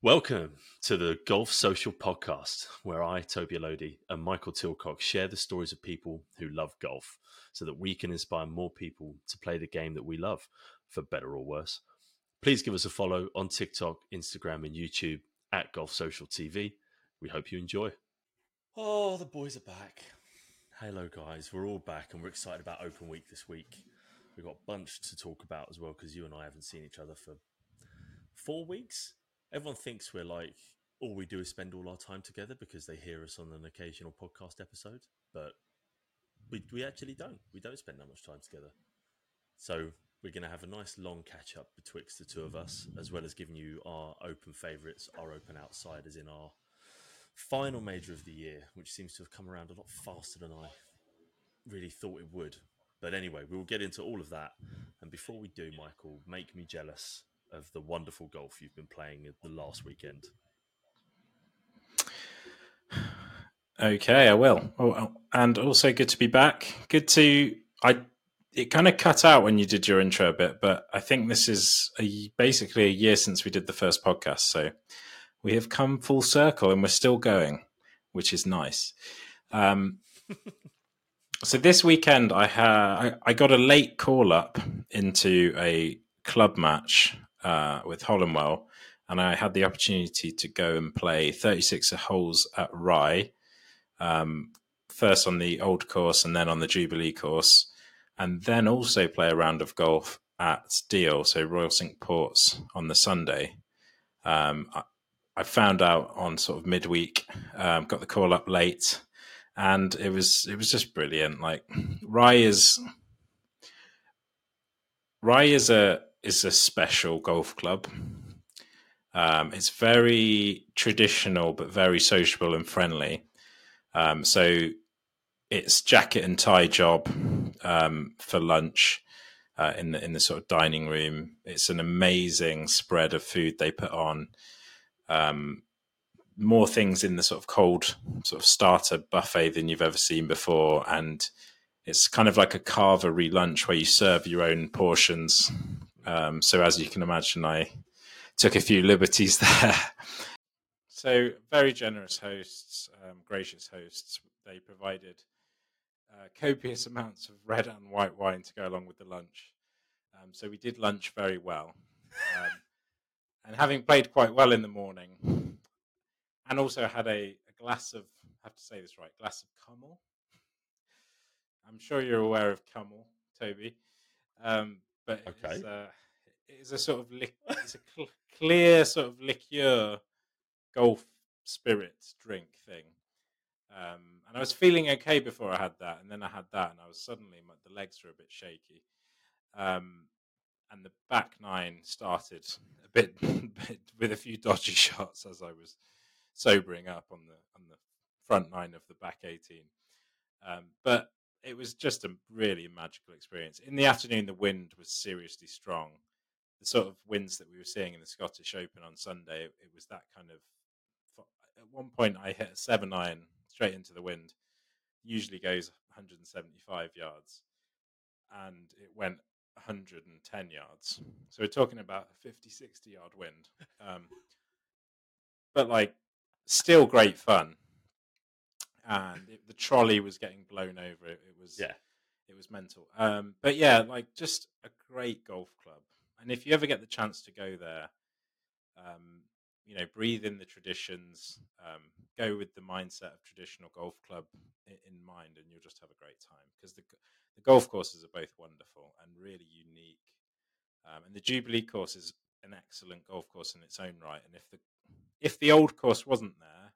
Welcome to the Golf Social Podcast, where I, Toby Lodi, and Michael Tilcock share the stories of people who love golf so that we can inspire more people to play the game that we love, for better or worse. Please give us a follow on TikTok, Instagram, and YouTube at Golf Social TV. We hope you enjoy. Oh, the boys are back. Hello, guys. We're all back and we're excited about Open Week this week. We've got a bunch to talk about as well because you and I haven't seen each other for four weeks. Everyone thinks we're like, all we do is spend all our time together because they hear us on an occasional podcast episode, but we, we actually don't. We don't spend that much time together. So we're going to have a nice long catch up betwixt the two of us, as well as giving you our open favourites, our open outsiders in our final major of the year, which seems to have come around a lot faster than I really thought it would. But anyway, we will get into all of that. And before we do, Michael, make me jealous of the wonderful golf you've been playing the last weekend. Okay, I will. Oh, and also good to be back. Good to I. It kind of cut out when you did your intro a bit, but I think this is a, basically a year since we did the first podcast, so we have come full circle and we're still going, which is nice. Um, so this weekend, I had I, got a late call up into a club match uh, with Hollandwell, and I had the opportunity to go and play 36 holes at Rye, um, first on the old course and then on the Jubilee course, and then also play a round of golf at Deal, so Royal Cinque Ports on the Sunday. Um, I, I, found out on sort of midweek, um, got the call up late, and it was it was just brilliant. Like Rye is Rye is a is a special golf club. Um, it's very traditional, but very sociable and friendly. Um, so it's jacket and tie job um, for lunch uh, in the in the sort of dining room. It's an amazing spread of food they put on. Um, more things in the sort of cold sort of starter buffet than you've ever seen before, and it's kind of like a carvery lunch where you serve your own portions um, so as you can imagine, I took a few liberties there. so very generous hosts, um, gracious hosts. They provided uh, copious amounts of red and white wine to go along with the lunch. Um, so we did lunch very well. Um, and having played quite well in the morning, and also had a, a glass of, I have to say this right, glass of Kümmel. I'm sure you're aware of Kümmel, Toby. Um, but okay. it's, uh, it's a sort of li- it's a cl- clear sort of liqueur golf spirit drink thing. Um, and I was feeling okay before I had that, and then I had that, and I was suddenly my, the legs were a bit shaky, um, and the back nine started a bit, bit with a few dodgy shots as I was sobering up on the on the front nine of the back eighteen. Um, but it was just a really magical experience. In the afternoon, the wind was seriously strong. The sort of winds that we were seeing in the Scottish Open on Sunday, it, it was that kind of. At one point, I hit a seven iron straight into the wind. Usually goes 175 yards, and it went 110 yards. So we're talking about a 50, 60 yard wind. Um, but like, still great fun and it, the trolley was getting blown over. It, it was yeah, it was mental. Um, but yeah, like just a great golf club. And if you ever get the chance to go there, um, you know, breathe in the traditions, um, go with the mindset of traditional golf club in, in mind, and you'll just have a great time because the the golf courses are both wonderful and really unique. Um, and the Jubilee course is an excellent golf course in its own right. And if the if the old course wasn't there,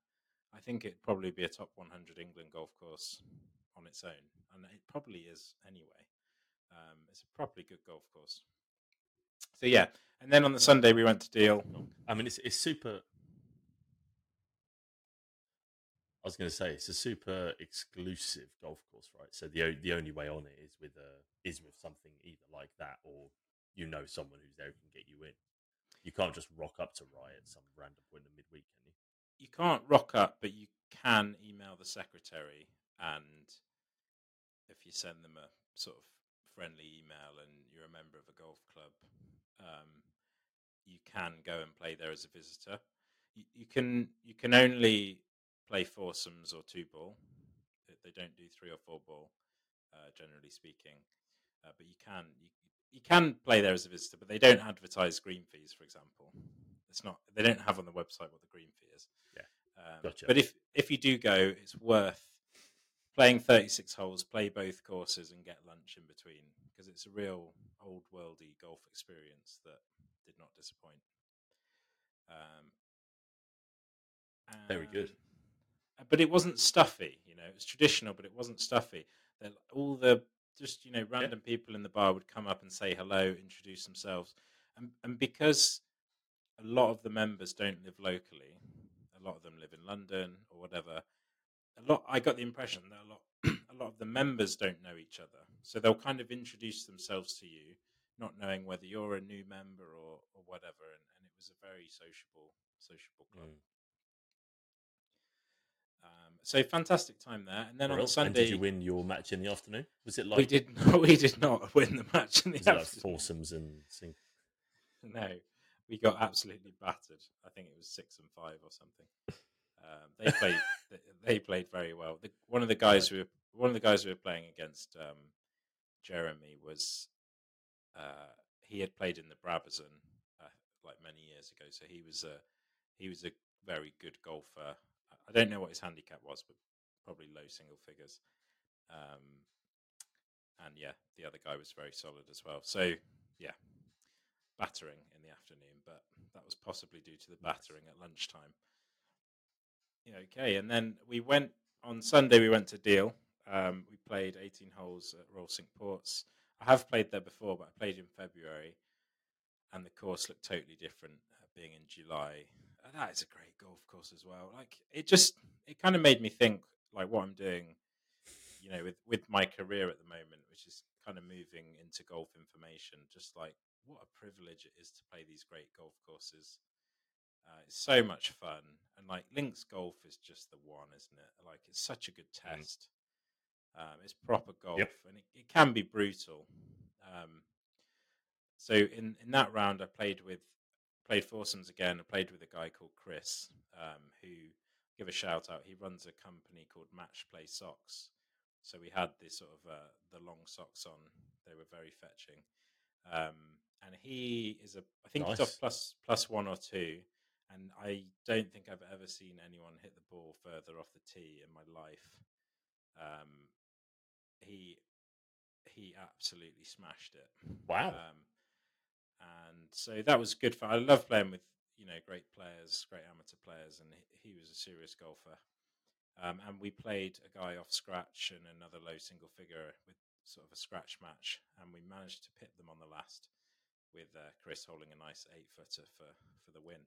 I think it'd probably be a top 100 England golf course on its own, and it probably is anyway. Um, it's a properly good golf course. So yeah, and then on the Sunday we went to Deal. I mean, it's it's super. I was going to say it's a super exclusive golf course, right? So the the only way on it is with a is with something either like that or you know someone who's there who can get you in. You can't just rock up to at some random point in the midweek, can you? you can't rock up, but you can email the secretary, and if you send them a sort of friendly email and you're a member of a golf club, um, you can go and play there as a visitor. You, you can you can only play foursomes or two ball. They don't do three or four ball, uh, generally speaking. Uh, but you can you, you can play there as a visitor, but they don't advertise green fees, for example. It's not they don't have on the website what the green fee is. Yeah, um, gotcha. But if if you do go, it's worth playing 36 holes, play both courses, and get lunch in between because it's a real old worldy golf experience that did not disappoint. Um, Very good. But it wasn't stuffy, you know. It was traditional, but it wasn't stuffy. All the just you know random people in the bar would come up and say hello, introduce themselves, and and because a lot of the members don't live locally, a lot of them live in London or whatever. A lot, I got the impression that a lot, a lot of the members don't know each other, so they'll kind of introduce themselves to you, not knowing whether you're a new member or or whatever. And, and it was a very sociable, sociable club. Mm. Um, so fantastic time there, and then on Sunday, and did you win your match in the afternoon? Was it like we did? Not, we did not win the match in the afternoon. Like foursomes and sing- no, we got absolutely battered. I think it was six and five or something. Um, they played. they played very well. The, one of the guys who were, one of the guys who were playing against um, Jeremy was uh, he had played in the Brabazon uh, like many years ago, so he was a he was a very good golfer I don't know what his handicap was, but probably low single figures. Um, and yeah, the other guy was very solid as well. So yeah, battering in the afternoon, but that was possibly due to the battering at lunchtime. Yeah, okay, and then we went on Sunday. We went to Deal. Um, we played 18 holes at Royal Cinque Ports. I have played there before, but I played in February, and the course looked totally different uh, being in July that is a great golf course as well. Like it just it kind of made me think like what I'm doing, you know, with with my career at the moment, which is kind of moving into golf information. Just like what a privilege it is to play these great golf courses. Uh, it's so much fun, and like links golf is just the one, isn't it? Like it's such a good mm. test. Um, it's proper golf, yep. and it, it, can be brutal. Um, so in in that round, I played with played foursomes again. I played with a guy called Chris, um, who give a shout out. He runs a company called Match Play Socks. So we had this sort of uh, the long socks on. They were very fetching. Um, and he is a, I think nice. he's off plus plus one or two. And I don't think I've ever seen anyone hit the ball further off the tee in my life. Um, he he absolutely smashed it. Wow. Um, and so that was good fun. I love playing with you know great players, great amateur players, and he, he was a serious golfer. Um, and we played a guy off scratch and another low single figure with sort of a scratch match, and we managed to pit them on the last with uh, Chris holding a nice eight footer for for the win.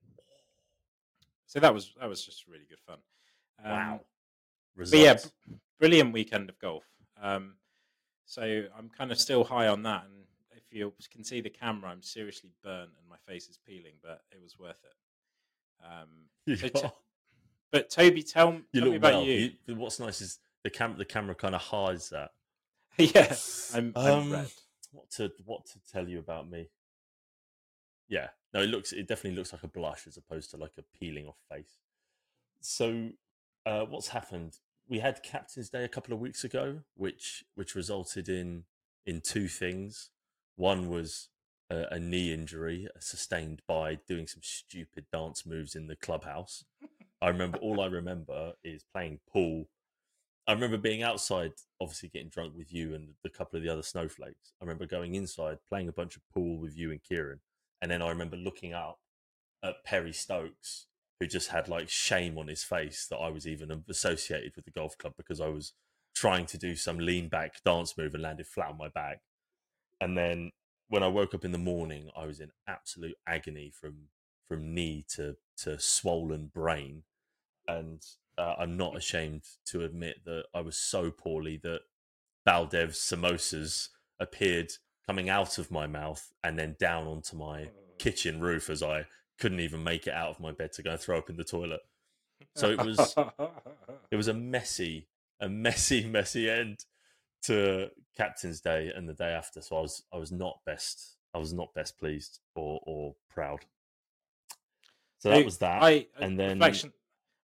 So that was that was just really good fun. Um, wow! But yeah, brilliant weekend of golf. Um, so I'm kind of still high on that, and if you can see the camera, I'm seriously burnt and my face is peeling, but it was worth it. Um, so t- but Toby, tell, you tell me about well. you. you. What's nice is the camera. The camera kind of hides that. yeah, I'm, I'm um, red. What to what to tell you about me? Yeah, no, it looks. It definitely looks like a blush as opposed to like a peeling off face. So, uh, what's happened? We had Captain's Day a couple of weeks ago, which which resulted in in two things. One was a, a knee injury uh, sustained by doing some stupid dance moves in the clubhouse. I remember all I remember is playing pool. I remember being outside, obviously getting drunk with you and a couple of the other snowflakes. I remember going inside, playing a bunch of pool with you and Kieran, and then I remember looking up at Perry Stokes, who just had like shame on his face that I was even associated with the golf club because I was trying to do some lean back dance move and landed flat on my back. And then when I woke up in the morning, I was in absolute agony from from knee to to swollen brain, and uh, I'm not ashamed to admit that I was so poorly that Baldev's samosas appeared coming out of my mouth and then down onto my oh. kitchen roof as I couldn't even make it out of my bed to go and throw up in the toilet. So it was it was a messy, a messy, messy end to Captain's Day and the day after, so I was I was not best. I was not best pleased or or proud. So that was that. I, and then reflection,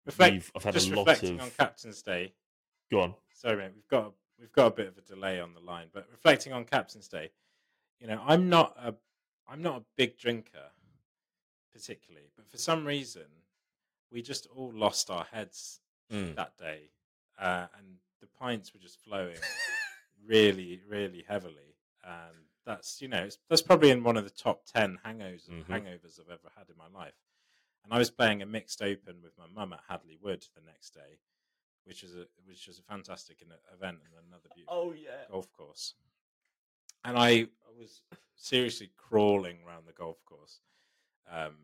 reflect, I've had just a lot reflecting of. on Captain's Day. Go on. Sorry, mate. We've got we've got a bit of a delay on the line, but reflecting on Captain's Day, you know, I'm not a I'm not a big drinker, particularly, but for some reason, we just all lost our heads Mm. that day, uh, and the pints were just flowing really, really heavily, and that's you know it's, that's probably in one of the top ten hangovers Mhm. hangovers I've ever had in my life. And I was playing a mixed open with my mum at Hadley Wood the next day, which was a which was a fantastic event and another beautiful Oh yeah. golf course. And I was seriously crawling around the golf course. Um,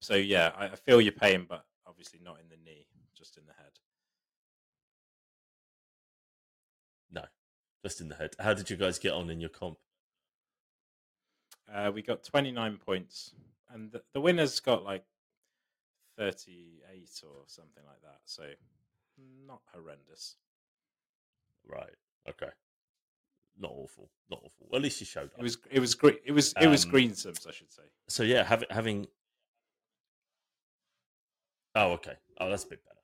so yeah, I, I feel your pain, but obviously not in the knee, just in the head. Just in the head. How did you guys get on in your comp? Uh, we got 29 points, and the, the winners got like 38 or something like that. So not horrendous. Right. Okay. Not awful. Not awful. Well, at least you showed up. It was it was gre- it was it was Um, Greensomes, I should say. so yeah, having having. Oh, okay. Oh, that's a bit better.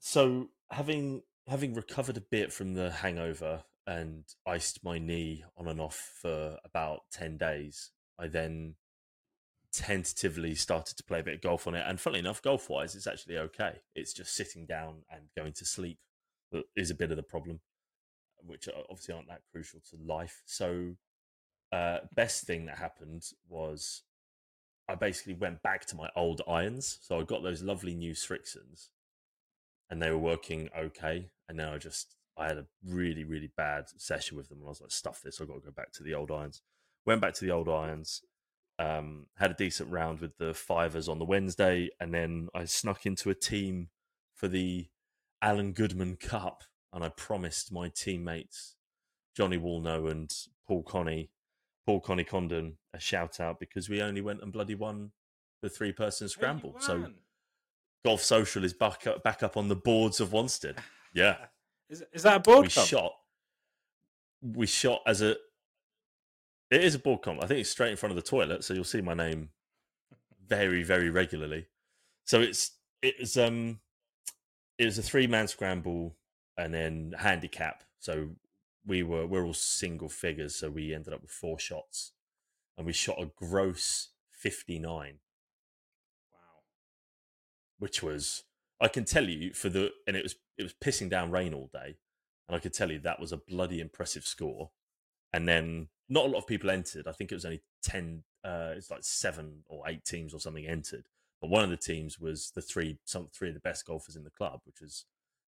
So having having recovered a bit from the hangover and iced my knee on and off for about ten days, I then tentatively started to play a bit of golf on it. And funnily enough, golf wise, it's actually okay. It's just sitting down and going to sleep that is a bit of the problem, which obviously aren't that crucial to life. So, uh, best thing that happened was I basically went back to my old irons. So I got those lovely new Srixons and they were working okay. And now I just, I had a really, really bad session with them. And I was like, stuff this, I've got to go back to the old irons. Went back to the old irons, um, had a decent round with the fivers on the Wednesday. And then I snuck into a team for the Alan Goodman Cup. And I promised my teammates, Johnny Woolnow and Paul Connie, Paul Connie Condon, a shout out because we only went and bloody won the three person scramble. So. Golf Social is back up, back up on the boards of Wanstead. Yeah, is is that a board we comp? shot. We shot as a. It is a board comp. I think it's straight in front of the toilet, so you'll see my name very, very regularly. So it's it was um it was a three man scramble and then handicap. So we were we're all single figures, so we ended up with four shots, and we shot a gross fifty nine. Wow. which was I can tell you for the and it was it was pissing down rain all day, and I could tell you that was a bloody impressive score. And then not a lot of people entered. I think it was only ten. Uh, it's like seven or eight teams or something entered. But one of the teams was the three some three of the best golfers in the club, which was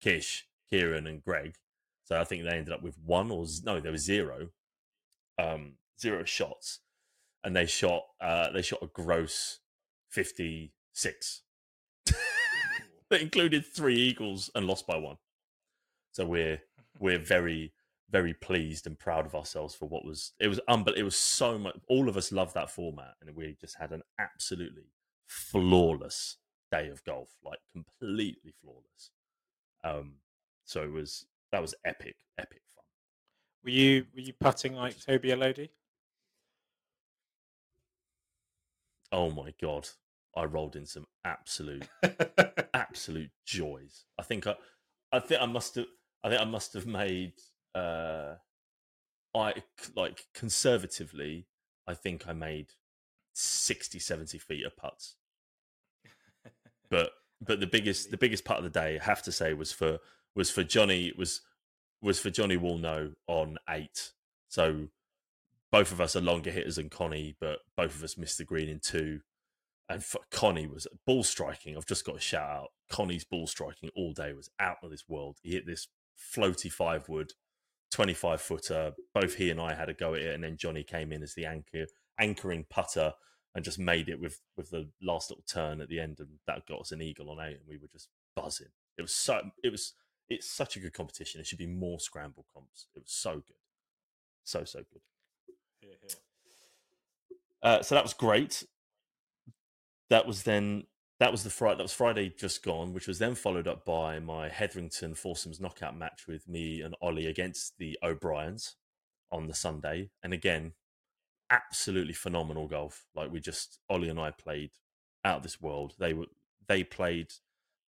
Kish, Kieran, and Greg. So I think they ended up with one or no, there was zero, um, zero shots, and they shot uh, they shot a gross fifty six that included three eagles and lost by one. So we're we're very very pleased and proud of ourselves for what was it was unbel- it was so much all of us love that format and we just had an absolutely flawless day of golf like completely flawless um so it was that was epic epic fun Were you were you putting like Toby Elodie? oh my god i rolled in some absolute absolute joys. I think I, I think I must have, I think I must have made, uh, I like conservatively, I think I made 60, 70 feet of putts. But but the biggest the biggest part of the day, I have to say, was for was for Johnny was was for Johnny Woolnow on eight. So both of us are longer hitters than Connie, but both of us missed the green in two. And for Connie was ball striking. I've just got to shout out Connie's ball striking all day was out of this world. He hit this floaty five wood, 25 footer. Both he and I had a go at it. And then Johnny came in as the anchor, anchoring putter and just made it with, with the last little turn at the end. And that got us an eagle on eight. And we were just buzzing. It was so, it was, it's such a good competition. It should be more scramble comps. It was so good. So, so good. Uh, so that was great. That was then that was the Friday. That was Friday just gone, which was then followed up by my Hetherington foursomes knockout match with me and Ollie against the O'Briens on the Sunday. And again, absolutely phenomenal golf. Like we just Ollie and I played out of this world. They were they played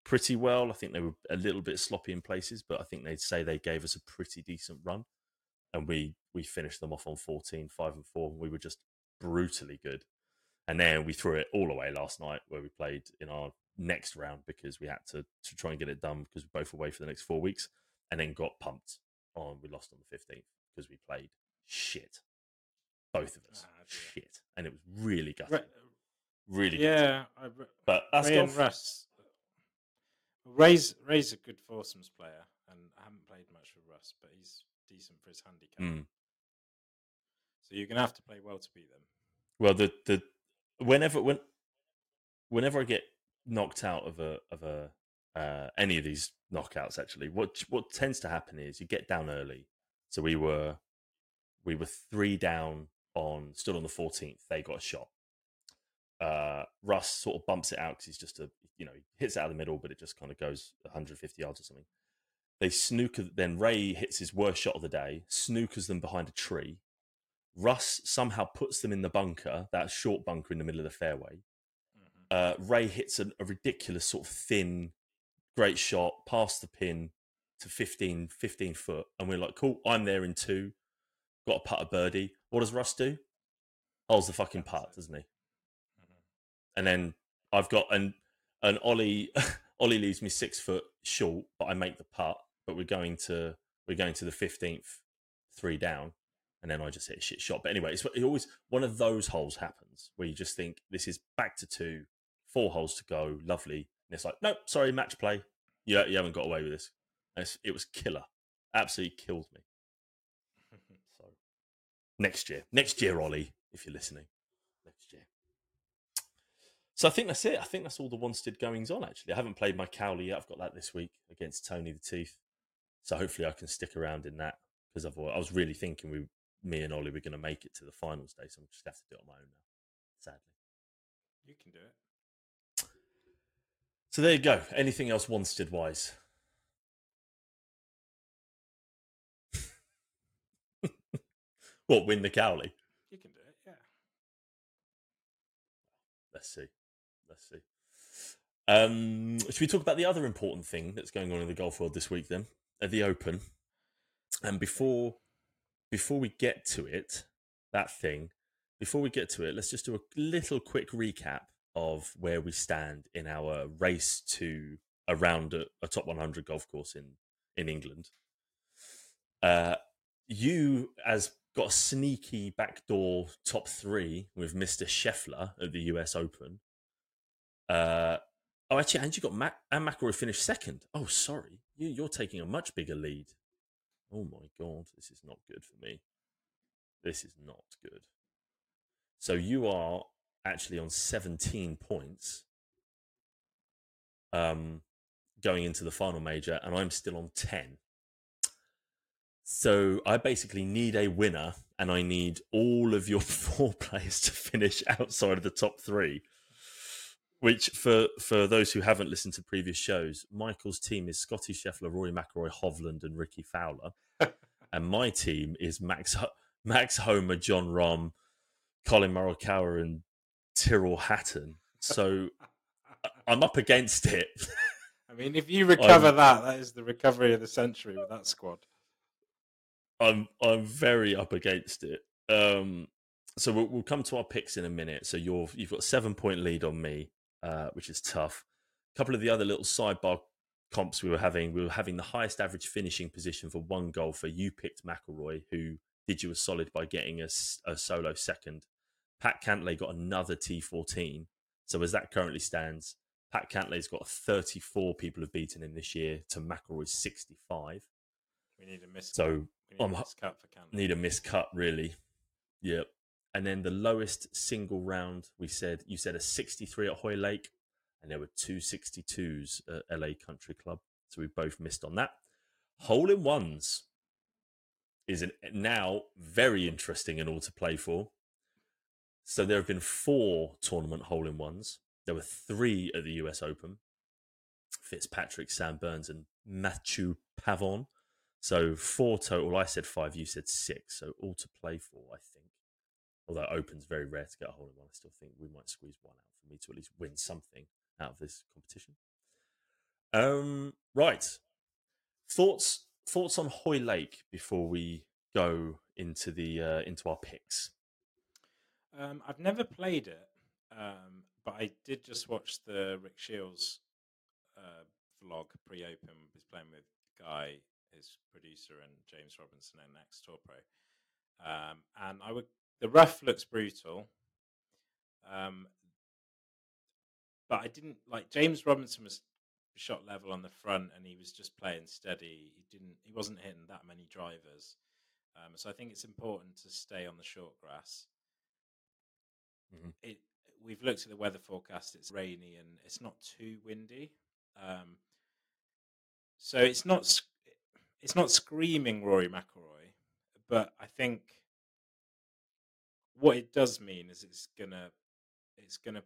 pretty well. I think they were a little bit sloppy in places, but I think they'd say they gave us a pretty decent run. And we we finished them off on 14, 5 and 4. We were just brutally good. And then we threw it all away last night where we played in our next round because we had to, to try and get it done because we're both away for the next four weeks and then got pumped on we lost on the 15th because we played shit. Both of us. Ah, shit. And it was really gutting. Right. Really Yeah. I, but that's Ray and Russ. Ray's, Ray's a good foursomes player and I haven't played much with Russ, but he's decent for his handicap. Mm. So you're going to have to play well to beat them. Well, the, the whenever when whenever I get knocked out of a of a uh, any of these knockouts, actually, what what tends to happen is you get down early. So we were we were three down on still on the 14th. They got a shot. Uh, Russ sort of bumps it out because he's just a you know he hits it out of the middle, but it just kind of goes 150 yards or something. They snooker. Then Ray hits his worst shot of the day, snookers them behind a tree, Russ somehow puts them in the bunker, that short bunker in the middle of the fairway. Mm-hmm. Uh, Ray hits a, a, ridiculous sort of thin, great shot past the pin to 15, 15 foot. And we're like, cool, I'm there in two. Got a putt a birdie. What does Russ do? Holds the fucking putt, doesn't he? Mm-hmm. And then I've got an an Ollie Ollie leaves me six foot short, but I make the putt. But we're going to we're going to the fifteenth, three down and then I just hit a shit shot. But anyway, it's it always one of those holes happens where you just think this is back to two, four holes to go, lovely, and it's like, nope, sorry, match play. Yeah, you haven't got away with this. it was killer, absolutely killed me. so next year, next year, Ollie, if you're listening, next year. So I think that's it. I think that's all the Wanstead goings on. Actually, I haven't played my Cowley yet. I've got that this week against Tony the Teeth. So hopefully I can stick around in that because I was really thinking we me and Ollie were going to make it to the final stage. So I'm just have to do it on my own now, sadly. You can do it. So there you go. Anything else Wanstead wise? what, win the Cowley? You can do it, yeah. Let's see. Let's see. Um, should we talk about the other important thing that's going on in the golf world this week then? At the Open. And before before we get to it, that thing, before we get to it, let's just do a little quick recap of where we stand in our race to around a, a top 100 golf course in in England. Uh, you as got a sneaky backdoor top three with Mr. Scheffler at the US Open. Uh, oh, actually, and you got Mac and McIlroy finished second. Oh, sorry, you, you're taking a much bigger lead oh my god, this is not good for me. This is not good. So you are actually on 17 points um, going into the final major, and I'm still on 10. So I basically need a winner, and I need all of your four players to finish outside of the top three. Which, for for those who haven't listened to previous shows, Michael's team is Scotty Scheffler, Rory McIlroy, Hovland, and Rickie Fowler, and my team is Max Max Homa, Jon Rahm, Collin Morikawa, and Tyrrell Hatton. So I'm up against it. I mean, if you recover I'm, that, that is the recovery of the century with that squad. I'm I'm very up against it. Um, so we'll, we'll come to our picks in a minute. So you're you've got a seven point lead on me uh, which is tough. A couple of the other little sidebar comps we were having, we were having the highest average finishing position for one golfer. You picked McIlroy, who did you a solid by getting a, a solo second. Pat Cantlay got another T14. So as that currently stands, Pat Cantlay's got 34 people have beaten him this year to McIlroy's 65. We need a miss. So we need, a miscut for Cantlay. need a miscut, really. Yep. And then the lowest single round, we said, you said a 63 at Hoylake, and there were two 62s at LA Country Club. So we both missed on that. Hole in ones is an, now very interesting and all to play for. So there have been four tournament hole in ones. there were three at the US Open Fitzpatrick, Sam Burns, and Mathieu Pavon. So four total. I said five, you said six. So all to play for, I think. Although Open's very rare to get a hold of one, I still think we might squeeze one out for me to at least win something out of this competition. Um, right. Thoughts thoughts on Hoylake before we go into the uh, into our picks. Um, I've never played it, um, but I did just watch the Rick Shiels uh, vlog pre-open. He's playing with Guy, his producer, and James Robinson and X Tour Pro. Um, and I would the rough looks brutal. Um, but I didn't like James Robinson was shot level on the front and he was just playing steady. He didn't he wasn't hitting that many drivers. Um, so I think it's important to stay on the short grass. Mm-hmm. It we've looked at the weather forecast. It's rainy and it's not too windy. Um, so it's not it's not screaming Rory McIlroy, but I think what it does mean is it's gonna it's gonna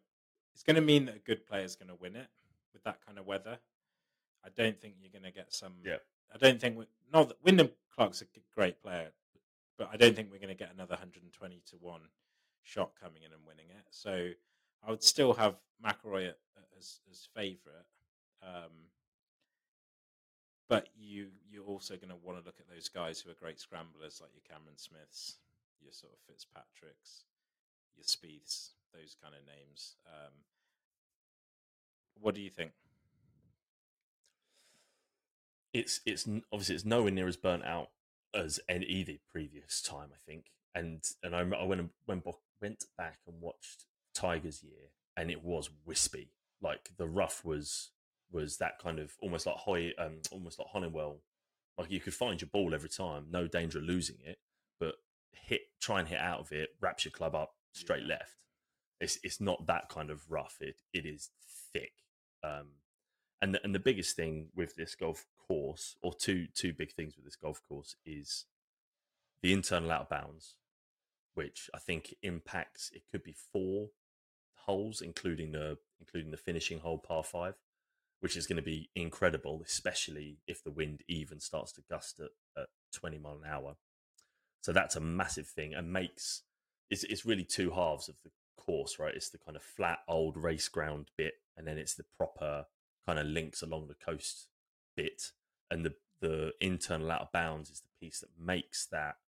it's gonna mean that a good player is gonna win it with that kind of weather. I don't think you're gonna get some. Yeah. I don't think we not that Wyndham Clark's a great player, but I don't think we're going to get another 120 to one shot coming in and winning it. So I would still have McIlroy as as favourite. Um, but you you're also going to want to look at those guys who are great scramblers like your Cameron Smiths, your sort of Fitzpatricks, your Spieths, those kind of names. Um, what do you think? It's it's obviously it's nowhere near as burnt out as any either previous time, I think. And and I, I went went went back and watched Tiger's year, and it was wispy. Like the rough was was that kind of almost like Hoy, um, almost like Honeywell. Like you could find your ball every time, no danger of losing it, hit, try and hit out of it, wraps your club up straight yeah. left. It's it's not that kind of rough. It it is thick. Um, and the, and the biggest thing with this golf course, or two two big things with this golf course, is the internal out of bounds, which I think impacts. It could be four holes, including the including the finishing hole, par five which is going to be incredible, especially if the wind even starts to gust at, at 20 mile an hour. So that's a massive thing and makes it's, it's really two halves of the course, right? It's the kind of flat old race ground bit, and then it's the proper kind of links along the coast bit, and the the internal out of bounds is the piece that makes that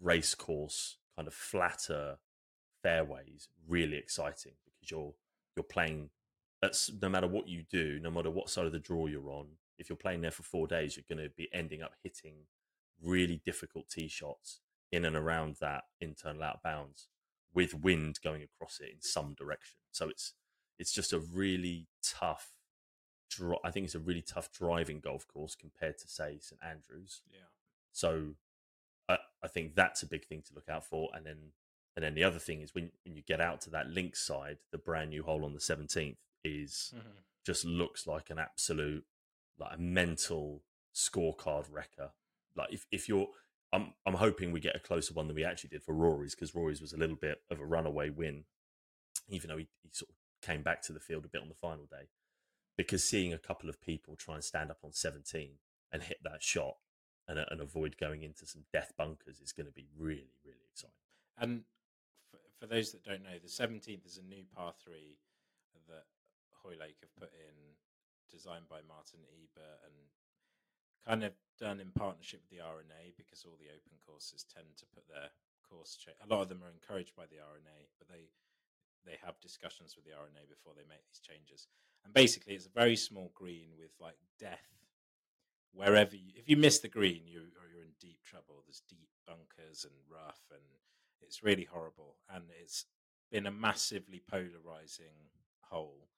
race course kind of flatter fairways really exciting because you're you're playing that's no matter what you do, no matter what side of the draw you're on, if you're playing there for four days, you're going to be ending up hitting really difficult tee shots in and around that internal out bounds with wind going across it in some direction. So it's it's just a really tough. I think it's a really tough driving golf course compared to say St Andrews. Yeah. So I, I think that's a big thing to look out for. And then and then the other thing is when when you get out to that link side, the brand new hole on the seventeenth, is mm-hmm. just looks like an absolute like a mental scorecard wrecker. Like if if you're I'm I'm hoping we get a closer one than we actually did for Rory's because Rory's was a little bit of a runaway win, even though he, he sort of came back to the field a bit on the final day. Because seeing a couple of people try and stand up on 17 and hit that shot and, uh, and avoid going into some death bunkers is going to be really, really exciting. And for, for those that don't know, the 17th is a new par three that Hoylake have put in, designed by Martin Ebert, and kind of done in partnership with the R&A because all the open courses tend to put their course. Cha- a lot of them are encouraged by the R&A, but they they have discussions with the R&A before they make these changes. And basically, it's a very small green with like death wherever you. If you miss the green, you you're in deep trouble. There's deep bunkers and rough, and it's really horrible. And it's been a massively polarizing hole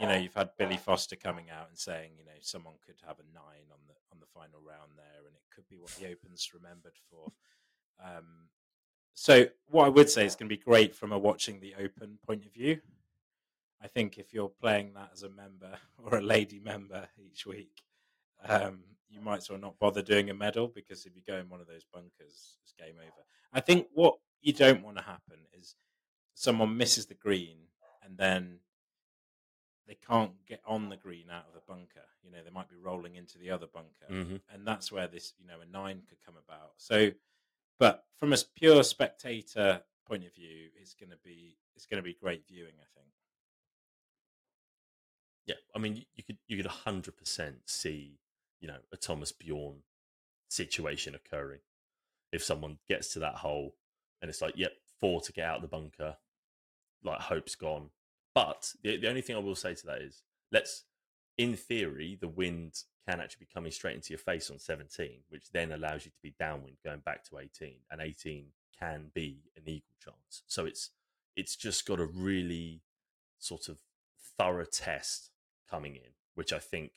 you know, you've had Billy Foster coming out and saying, you know, someone could have a nine on the on the final round there, and it could be what the Open's remembered for. Um, so, what I would say is going to be great from a watching the Open point of view. I think if you're playing that as a member or a lady member each week, um, you might sort of not bother doing a medal because if you go in one of those bunkers, it's game over. I think what you don't want to happen is someone misses the green and then they can't get on the green out of the bunker. You know, they might be rolling into the other bunker, hmm and that's where this, you know, a nine could come about. So, but from a pure spectator point of view, it's going to be it's going to be great viewing. I think. Yeah, I mean, you could you could hundred percent see, you know, a Thomas Bjorn situation occurring if someone gets to that hole and it's like, yep, four to get out of the bunker, like hope's gone. But the the only thing I will say to that is, let's, in theory, the wind can actually be coming straight into your face on seventeen, which then allows you to be downwind going back to eighteen, and eighteen can be an eagle chance. So it's it's just got a really sort of thorough test coming in, which I think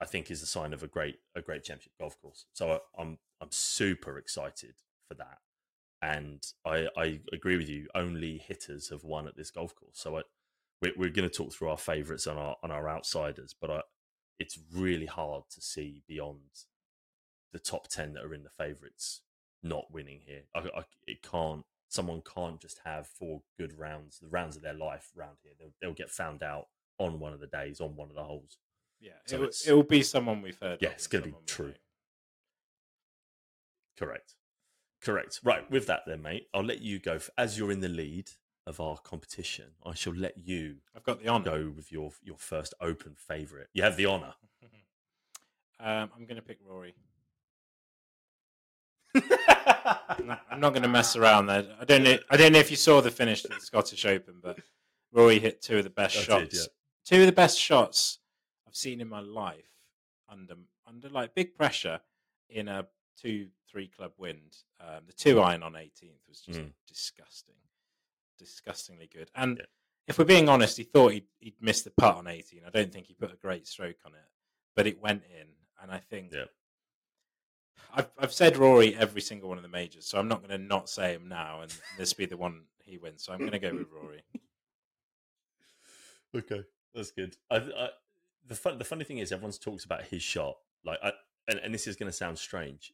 I think is a sign of a great a great championship golf course. So I, I'm I'm super excited for that, and I I agree with you. Only hitters have won at this golf course, so I, we're we're going to talk through our favourites and our on our outsiders, but I, it's really hard to see beyond the top ten that are in the favourites not winning here. I, I, it can't. Someone can't just have four good rounds, the rounds of their life round here. They'll, they'll get found out on one of the days, on one of the holes. Yeah, So it, will- be someone we've heard. Yeah, it's gonna be true. Correct. Correct. Right. With that, then, mate, I'll let you go. as you're in the lead of our competition, I shall let you I've got the honor. go with your your first open favourite. You have the honour. um, I'm going to pick Rory. I'm not, I'm not going to mess around there. I don't know. I don't know if you saw the finish of the Scottish Open, but Rory hit two of the best I shots. did, yeah. Two of the best shots I've seen in my life under under like big pressure in a two three club wind. Um, the two iron on 18th was just Mm. disgusting, disgustingly good. And Yeah. if we're being honest, he thought he'd, he'd missed the putt on 18. I don't think he put a great stroke on it, but it went in. And I think Yeah. I've I've said Rory every single one of the majors, so I'm not going to not say him now, and this be the one he wins. So I'm going to go with Rory. Okay, that's good. I, I, the fun, the funny thing is, everyone's talks about his shot. Like, I, and, and this is going to sound strange.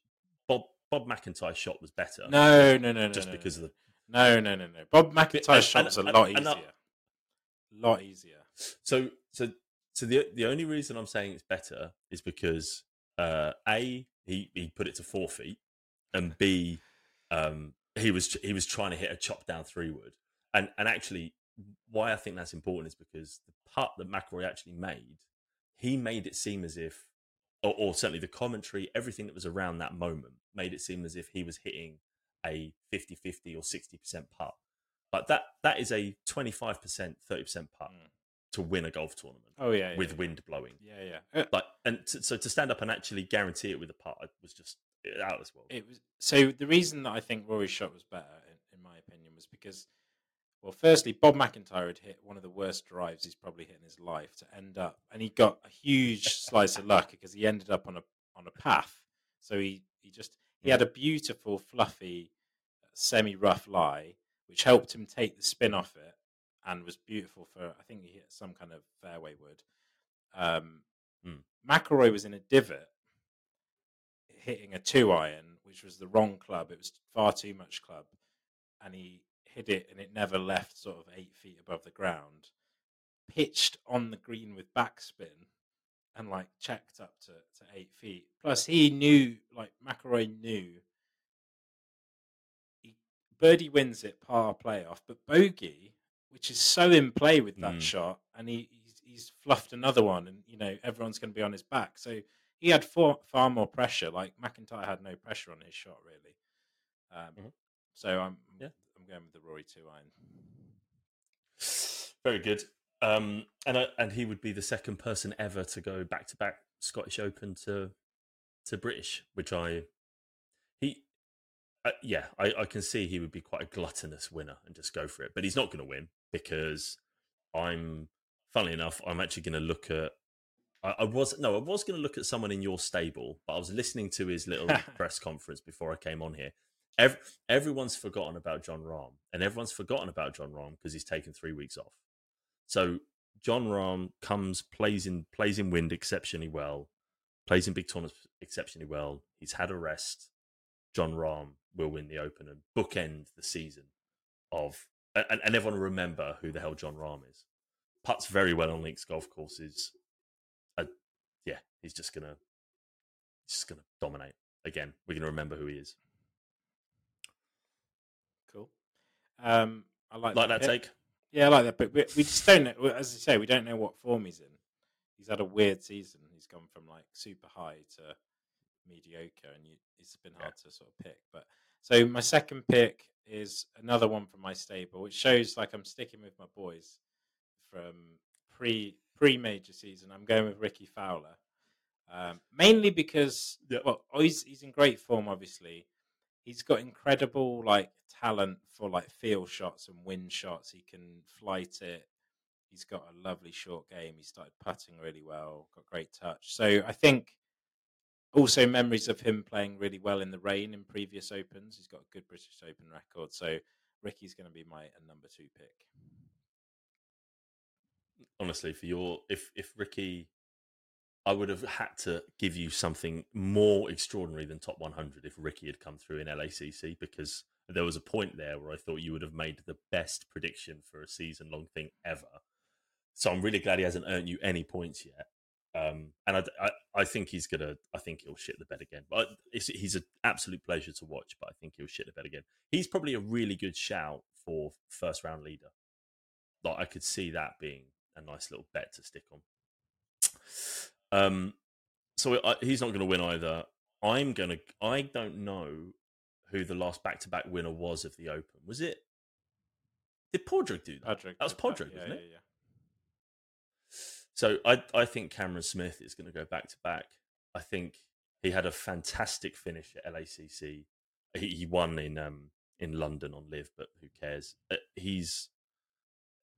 Bob Bob MacIntyre's shot was better. No, no, no, no, just no, because no. of the no, no, no, no. Bob MacIntyre's and- shot was a lot and easier. I- lot easier. So so so the the only reason I'm saying it's better is because uh, a he he put it to four feet, and b um, he was he was trying to hit a chop down three wood, and and actually why I think that's important is because the putt that McIlroy actually made, he made it seem as if, or, or certainly the commentary, everything that was around that moment made it seem as if he was hitting a 50-50 or 60% putt. But that that is a 25%, 30% putt Mm. to win a golf tournament Oh yeah, yeah with yeah. wind blowing. Yeah, yeah. Uh, Like, and t- so to stand up and actually guarantee it with a putt was just out of this world. It was so the reason that I think Rory's shot was better, in, in my opinion, was because, well, firstly, Bob MacIntyre had hit one of the worst drives he's probably hit in his life to end up, and he got a huge slice of luck because he ended up on a on a path. So he he just he had a beautiful, fluffy, semi rough lie, which helped him take the spin off it, and was beautiful for I think he hit some kind of fairway wood. Um, Mm. McIlroy was in a divot hitting a two iron, which was the wrong club. It was far too much club, and he hit it, and it never left sort of eight feet above the ground. Pitched on the green with backspin, and like checked up to, to eight feet. Plus, he knew, like McIlroy knew, he, Birdie wins it par playoff, but bogey, which is so in play with that Mm. shot, and he he's, he's fluffed another one, and you know everyone's going to be on his back. So he had far, far more pressure. Like MacIntyre had no pressure on his shot really. Um, Mhm. So I'm Yeah. I'm going with the Rory two iron. Very good. Um, and and he would be the second person ever to go back to back Scottish Open to to British, which I he uh, yeah I, I can see he would be quite a gluttonous winner and just go for it, but he's not going to win because I'm funnily enough I'm actually going to look at I, I was no I was going to look at someone in your stable, but I was listening to his little press conference before I came on here. Ev- everyone's forgotten about Jon Rahm, and everyone's forgotten about Jon Rahm because he's taken three weeks off. So Jon Rahm comes, plays in plays in wind exceptionally well, plays in big tournaments exceptionally well. He's had a rest. Jon Rahm will win the Open and bookend the season of and, and everyone will remember who the hell Jon Rahm is. Puts very well on links golf courses. Uh, yeah, he's just gonna, he's just gonna dominate again. We're gonna remember who he is. Cool. Um, I like like that, that take. Yeah, I like that, but we, we just don't know. As I say, we don't know what form he's in. He's had a weird season. He's gone from like super high to mediocre, and you, it's been hard yeah. to sort of pick. But so my second pick is another one from my stable, which shows like I'm sticking with my boys from pre pre major season. I'm going with Rickie Fowler, um, mainly because well, oh, he's he's in great form. Obviously, he's got incredible like talent for like feel shots and wind shots. He can flight it. He's got a lovely short game. He started putting really well. Got great touch. So I think also memories of him playing really well in the rain in previous opens. He's got a good British Open record. So Rickie's going to be my number two pick. Honestly, for your if if Rickie, I would have had to give you something more extraordinary than top 100 if Rickie had come through in LACC because there was a point there where I thought you would have made the best prediction for a season long thing ever. So I'm really glad he hasn't earned you any points yet. Um, and I, I, I, think he's gonna. I think he'll shit the bed again. But he's an absolute pleasure to watch. But I think he'll shit the bed again. He's probably a really good shout for first round leader. Like I could see that being a nice little bet to stick on. Um, so I, he's not going to win either. I'm gonna. I don't know who the last back to back winner was of the Open. Was it? Did Padraig do that? Padraig that was yeah, wasn't yeah, it? Yeah. So I I think Cameron Smith is going to go back to back. I think he had a fantastic finish at LACC. He, he won in um in London on LIV, but who cares? Uh, he's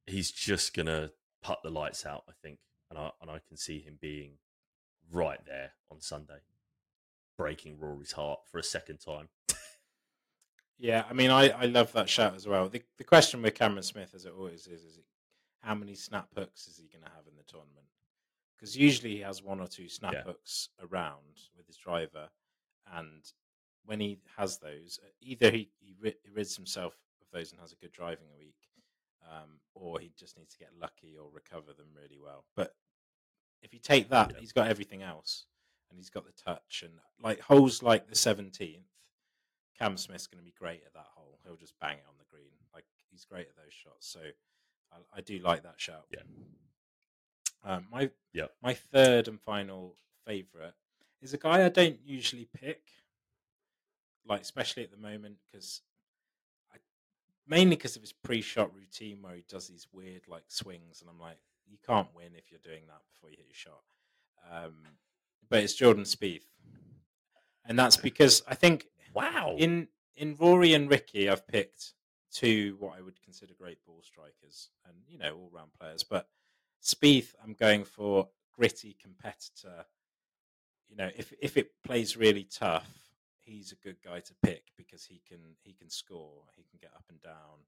he's just gonna put the lights out. I think, and I and I can see him being right there on Sunday, breaking Rory's heart for a second time. yeah, I mean, I, I love that shot as well. The the question with Cameron Smith, as it always is, is how many snap hooks is he going to have in the tournament? Because usually he has one or two snap yeah. hooks around with his driver, and when he has those, either he, he rids himself of those and has a good driving week, um, or he just needs to get lucky or recover them really well. But if you take that, yeah. he's got everything else, and he's got the touch and like holes like the seventeenth. Cam Smith's going to be great at that hole. He'll just bang it on the green. Like he's great at those shots. So I, I do like that shout. Yeah. Um, my yeah. my third and final favorite is a guy I don't usually pick, like especially at the moment because mainly because of his pre-shot routine where he does these weird like swings, and I'm like, you can't win if you're doing that before you hit your shot. Um, but it's Jordan Spieth, and that's because I think wow in in Rory and Rickie, I've picked two what I would consider great ball strikers and you know all round players. But Spieth, I'm going for gritty competitor. You know, if if it plays really tough, he's a good guy to pick because he can he can score, he can get up and down.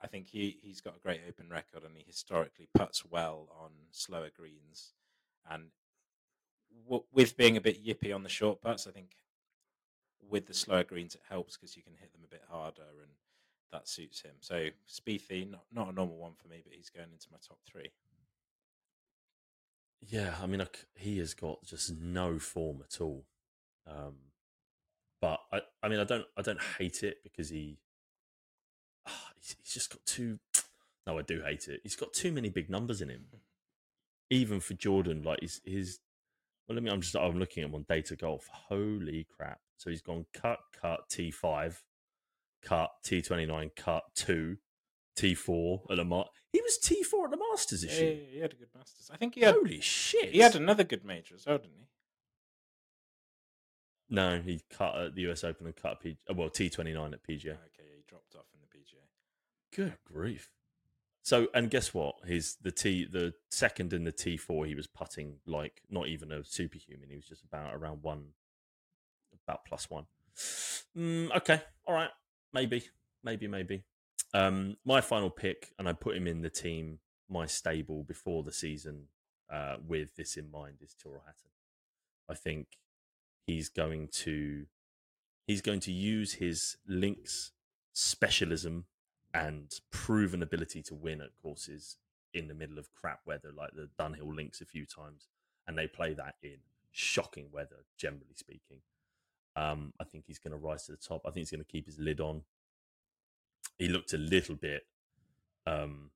I think he he's got a great open record and he historically puts well on slower greens. And w- with being a bit yippy on the short putts, I think with the slower greens it helps because you can hit them a bit harder and that suits him. So Spiethy, not not a normal one for me, but he's going into my top three. Yeah, I mean, he has got just no form at all. Um, but I, I mean, I don't, I don't hate it because he, he's, just got too. No, I do hate it. He's got too many big numbers in him. Even for Jordan, like his, his well, let me. I'm just. I'm looking at him on Data Golf. Holy crap! So he's gone cut, cut, T five, cut, T29 cut, 2, T4 at the Mar- He was T4 at the Masters this yeah, year. Yeah, he had a good Masters. I think he had. Holy shit. He had another good major as well, didn't he? No, he cut at the US Open and cut at P- well T29 at PGA. Okay, he dropped off in the PGA. Good grief. So, and guess what? His the T the second in the T4, he was putting like not even a superhuman. He was just about around one, about plus one. Mm, okay, all right maybe, maybe, maybe. Um, my final pick, and I put him in the team, my stable before the season, uh, with this in mind, is Tyrrell Hatton. I think he's going to he's going to use his links specialism and proven ability to win at courses in the middle of crap weather, like the Dunhill Links a few times, and they play that in shocking weather, generally speaking. Um, I think he's going to rise to the top. I think he's going to keep his lid on. He looked a little bit, um,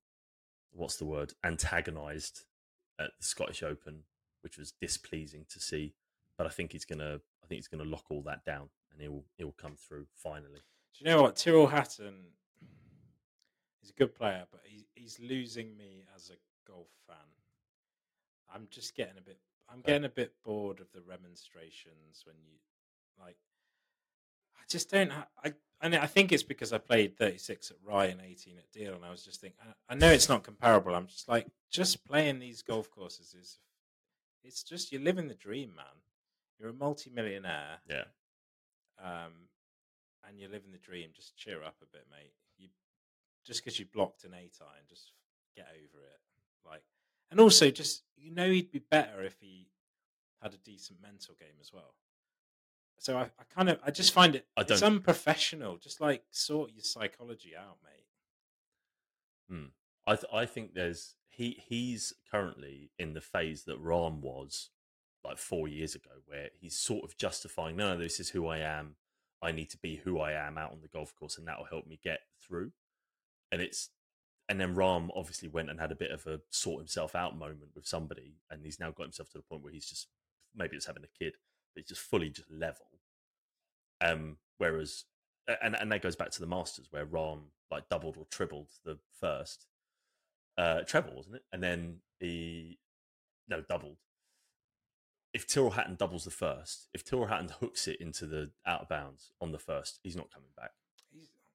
what's the word, antagonized at the Scottish Open, which was displeasing to see. But I think he's going to, I think he's going to lock all that down, and he'll he'll come through finally. Do you know what Tyrrell Hatton? He's a good player, but he's he's losing me as a golf fan. I'm just getting a bit. I'm getting a bit bored of the remonstrations when you like. I just don't. Ha- I and I think it's because I played 36 at Rye and 18 at Deal, and I was just thinking. I, I know it's not comparable. I'm just like just playing these golf courses is. It's just you're living the dream, man. You're a multi-millionaire. Yeah, um, and you're living the dream, just cheer up a bit, mate. Just because you blocked an eight iron, just get over it. Like, and also just you know he'd be better if he had a decent mental game as well. So I, I kind of I just find it I it's don't- unprofessional. Just like sort your psychology out, mate. Hmm. I th- I think there's he he's currently in the phase that Rahm was like four years ago, where he's sort of justifying, no, no, this is who I am. I need to be who I am out on the golf course, and that will help me get through. And it's and then Rahm obviously went and had a bit of a sort himself out moment with somebody, and he's now got himself to the point where he's just maybe it's having a kid, but he's just fully just level. Um, whereas and and that goes back to the Masters where Rahm like doubled or tripled the first, uh, treble wasn't it? And then he no doubled. If Tyrrell Hatton doubles the first, if Tyrrell Hatton hooks it into the out of bounds on the first, he's not coming back.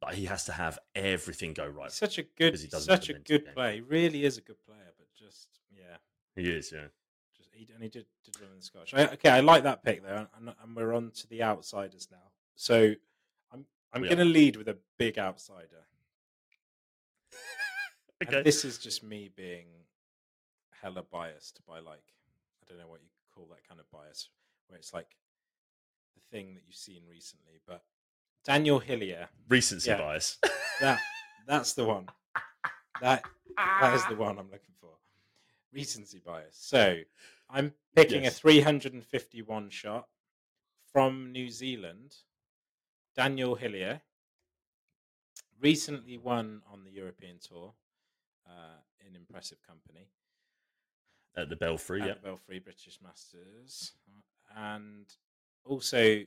Like he has to have everything go right. he's such a good, such a good player. He really is a good player, but just yeah. He is, yeah. Just he, and he did did well in the Scottish. I, okay, I like that pick though, and, and we're on to the outsiders now. So I'm I'm We going to lead with a big outsider. And Okay. this is just me being hella biased by like I don't know what you call that kind of bias, where it's like the thing that you've seen recently. But Daniel Hillier, Recency Yeah. bias. that that's the one. That that is the one I'm looking for. Recency bias. So I'm picking Yes. a 351 shot from New Zealand. Daniel Hillier recently won on the European Tour uh, in impressive company At the Belfry, at yeah. the Belfry British Masters, and also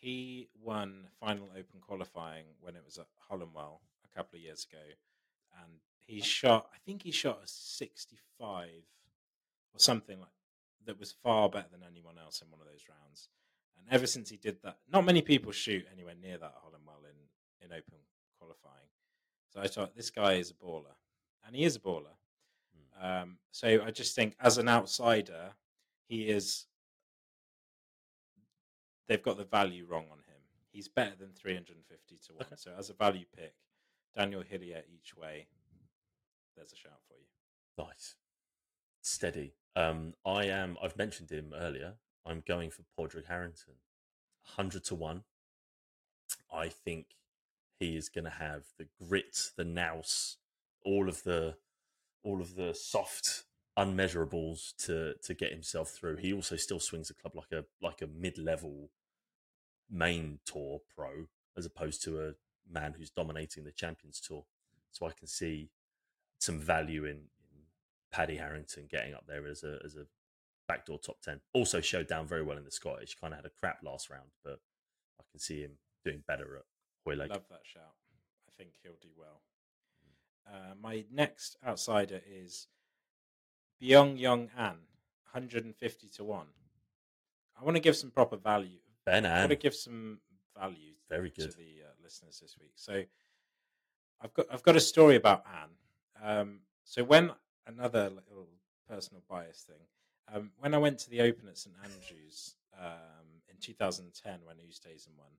he won final Open qualifying when it was at Hollinwell a couple of years ago, and he shot. I think he shot a sixty-five or something like that was far better than anyone else in one of those rounds. And ever since he did that, not many people shoot anywhere near that at Hollinwell in in Open qualifying. So I thought this guy is a baller, and he is a baller. Um, so I just think, as an outsider, he is. They've got the value wrong on him. He's better than three hundred and fifty to one. Okay. So as a value pick, Daniel Hillier each way. There's a shout for you. Nice. Steady. Um, I am. I've mentioned him earlier. I'm going for Padraig Harrington, hundred to one. I think he is going to have the grit, the nous, all of the, all of the soft unmeasurables to to get himself through. He also still swings the club like a like a mid level main tour pro, as opposed to a man who's dominating the Champions Tour. So I can see some value in, in Paddy Harrington getting up there as a as a backdoor top ten. Also showed down very well in the Scottish. Kind of had a crap last round, but I can see him doing better at Hoylake. Love that shout. I think he'll do well. Uh, my next outsider is Byeong Hun An, 150 to 1. I want to give some proper value. Ben I want An, to give some value very good. to the uh, listeners this week. So I've got I've got a story about An. Um, so when another little personal bias thing, um, when I went to the Open at St Andrews um, in 2010 when Oosthuizen won,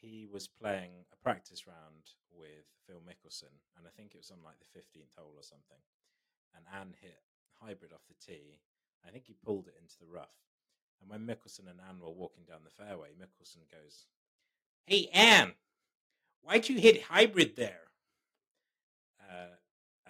he was playing a practice round with Phil Mickelson, and I think it was on like the 15th hole or something. And An hit hybrid off the tee. I think he pulled it into the rough. And when Mickelson and An were walking down the fairway, Mickelson goes, Hey, An, why'd you hit hybrid there?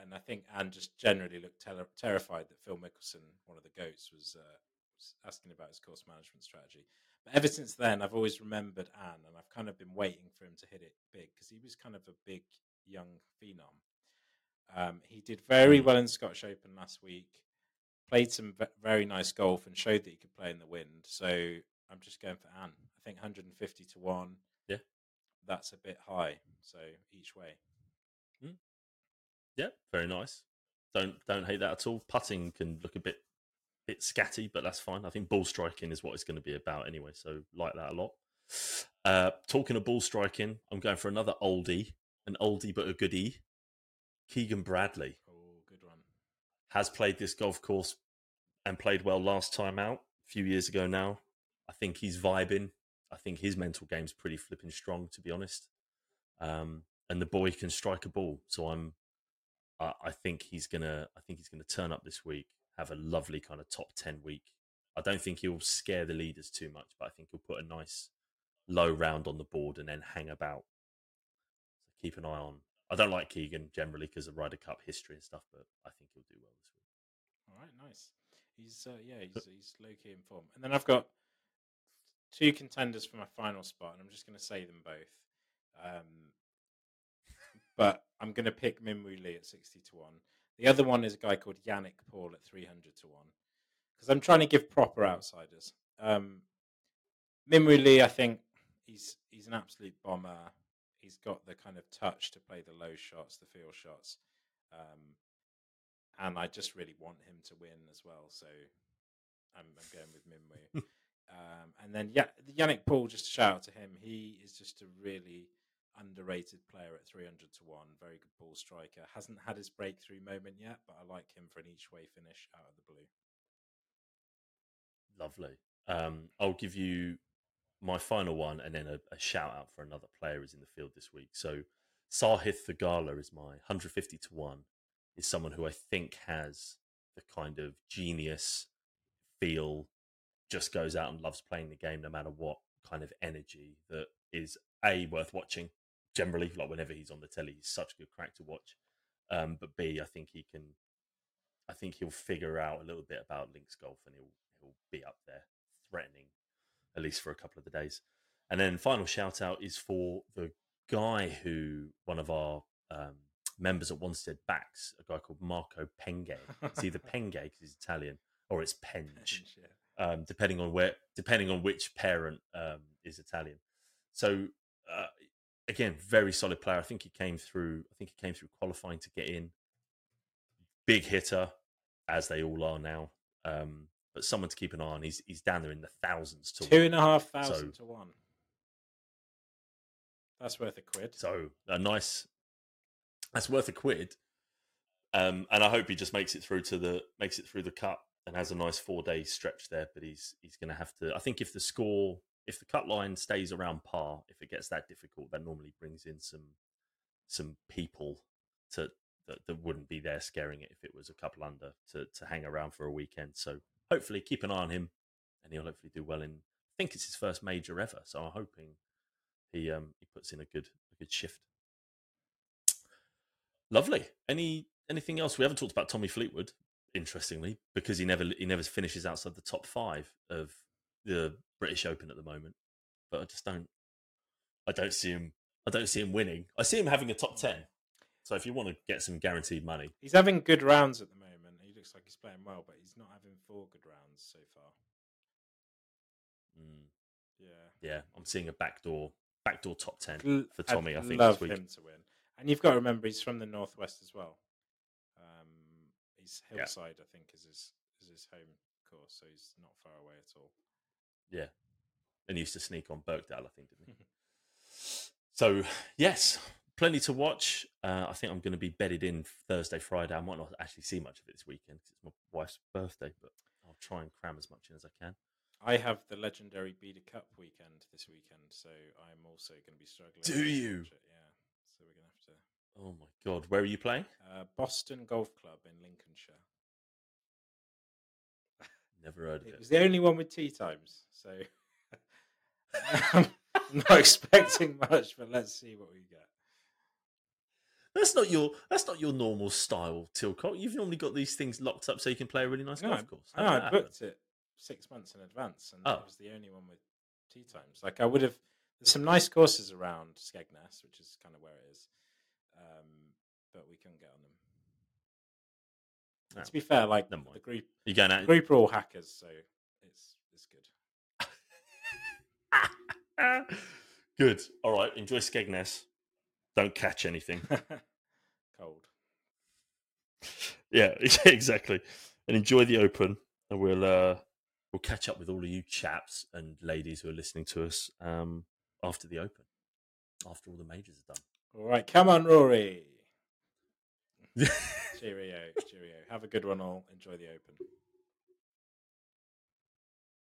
and I think An just generally looked ter- terrified that Phil Mickelson, one of the goats, was, uh, was asking about his course management strategy. But ever since then, I've always remembered An, and I've kind of been waiting for him to hit it big because he was kind of a big young phenom. Um, he did very Mm. well in Scottish Open last week, played some very nice golf, and showed that he could play in the wind. So I'm just going for An. I think 150 to one. Yeah. that's a bit high. So each way. Yeah, very nice. Don't don't hate that at all. Putting can look a bit bit scatty, but that's fine. I think ball striking is what it's going to be about anyway. So like that a lot. Uh, talking of ball striking, I'm going for another oldie, an oldie but a goodie. Keegan Bradley. Has played this golf course and played well last time out a few years ago now. I think he's vibing. I think his mental game's pretty flipping strong, to be honest. Um, and the boy can strike a ball, so I'm. I, I think he's gonna. I think he's gonna turn up this week, have a lovely kind of top ten week. I don't think he'll scare the leaders too much, but I think he'll put a nice low round on the board and then hang about. So keep an eye on. I don't like Keegan generally because of Ryder Cup history and stuff, but I think he'll do well this week. All right, nice. He's uh, yeah, he's he's low key in form. And then I've got two contenders for my final spot, and I'm just going to say them both. Um, but I'm going to pick Minwoo Lee at sixty to one. The other one is a guy called Yannick Paul at three hundred to one. Because I'm trying to give proper outsiders. Um, Minwoo Lee, I think he's he's an absolute bomber. He's got the kind of touch to play the low shots, the field shots. Um, and I just really want him to win as well. So I'm, I'm going with Minwoo. um, and then yeah, Yannick Paul. Just a shout out to him. He is just a really underrated player at 300 to one. Very good ball striker. Hasn't had his breakthrough moment yet, but I like him for an each way finish out of the blue. Lovely. Um, I'll give you my final one and then a, a shout out for another player is in the field this week. So Sahith Theegala is my 150 to 1 is someone who I think has the kind of genius feel, just goes out and loves playing the game no matter what kind of energy that is A, worth watching generally. Like whenever he's on the telly, he's such a good crack to watch. Um, but B, I think he can, I think he'll figure out a little bit about links golf and he'll he'll be up there threatening at least for a couple of the days. And then final shout out is for the guy who one of our um, members at Wanstead backs, a guy called Marco Penge. It's either Penge because he's Italian or it's Penge, Yeah. um, depending on where, depending on which parent um, is Italian. So uh, again, very solid player. I think he came through. I think he came through qualifying to get in. Big hitter, as they all are now. Um, but someone to keep an eye on. He's he's down there in the thousands to Two one. and a half thousand So- to one. That's worth a quid. So a nice. That's worth a quid. Um, and I hope he just makes it through to the makes it through the cut and has a nice four day stretch there. But he's he's going to have to. I think if the score, if the cut line stays around par, if it gets that difficult, that normally brings in some some people to that, that wouldn't be there scaring it if it was a couple under to to hang around for a weekend. So hopefully keep an eye on him, and he'll hopefully do well in. I think it's his first major ever, so I'm hoping he um he puts in a good a good shift. Lovely. Any anything else? We haven't talked about Tommy Fleetwood, interestingly, because he never he never finishes outside the top five of the British Open at the moment. But I just don't I don't see him I don't see him winning. I see him having a top ten. So if you want to get some guaranteed money, He's having good rounds at the moment. Looks like he's playing well, but he's not having four good rounds so far. mm, Yeah. yeah, I'm seeing a backdoor backdoor top ten for Tommy. I'd I think love this week. him to win. And you've got to remember he's from the northwest as well. Um, he's Yeah. hillside, I think, is his is his home course, so he's not far away at all. Yeah. And he used to sneak on Birkdale, I think, didn't he? so, yes, plenty to watch. Uh, I think I'm going to be bedded in Thursday, Friday. I might not actually see much of it this weekend because it's my wife's birthday, but I'll try and cram as much in as I can. I have the legendary Beater Cup weekend this weekend, so I'm also going to be struggling. Do you? Yeah, so we're going to have to. Oh, my God. Where are you playing? Uh, Boston Golf Club in Lincolnshire. Never heard of It it. was the only one with tea times, so I'm not expecting much, but let's see what we get. That's not your that's not your normal style, Tilcock. You've normally got these things locked up so you can play a really nice No, golf course. How know, I that booked it six months in advance, and Oh. it was the only one with tea times. Like I would have. There's some nice courses around Skegness, which is kind of where it is, um, but we couldn't get on them. And Oh, to be fair, like the group, You're going the out. group are all hackers, so it's it's good. Good. All right. Enjoy Skegness. Don't catch anything. Cold. yeah, exactly. And enjoy the Open, and we'll uh, we'll catch up with all of you chaps and ladies who are listening to us um, after the Open, after all the majors are done. All right, come on, Rory. cheerio, cheerio. Have a good one, all. Enjoy the Open.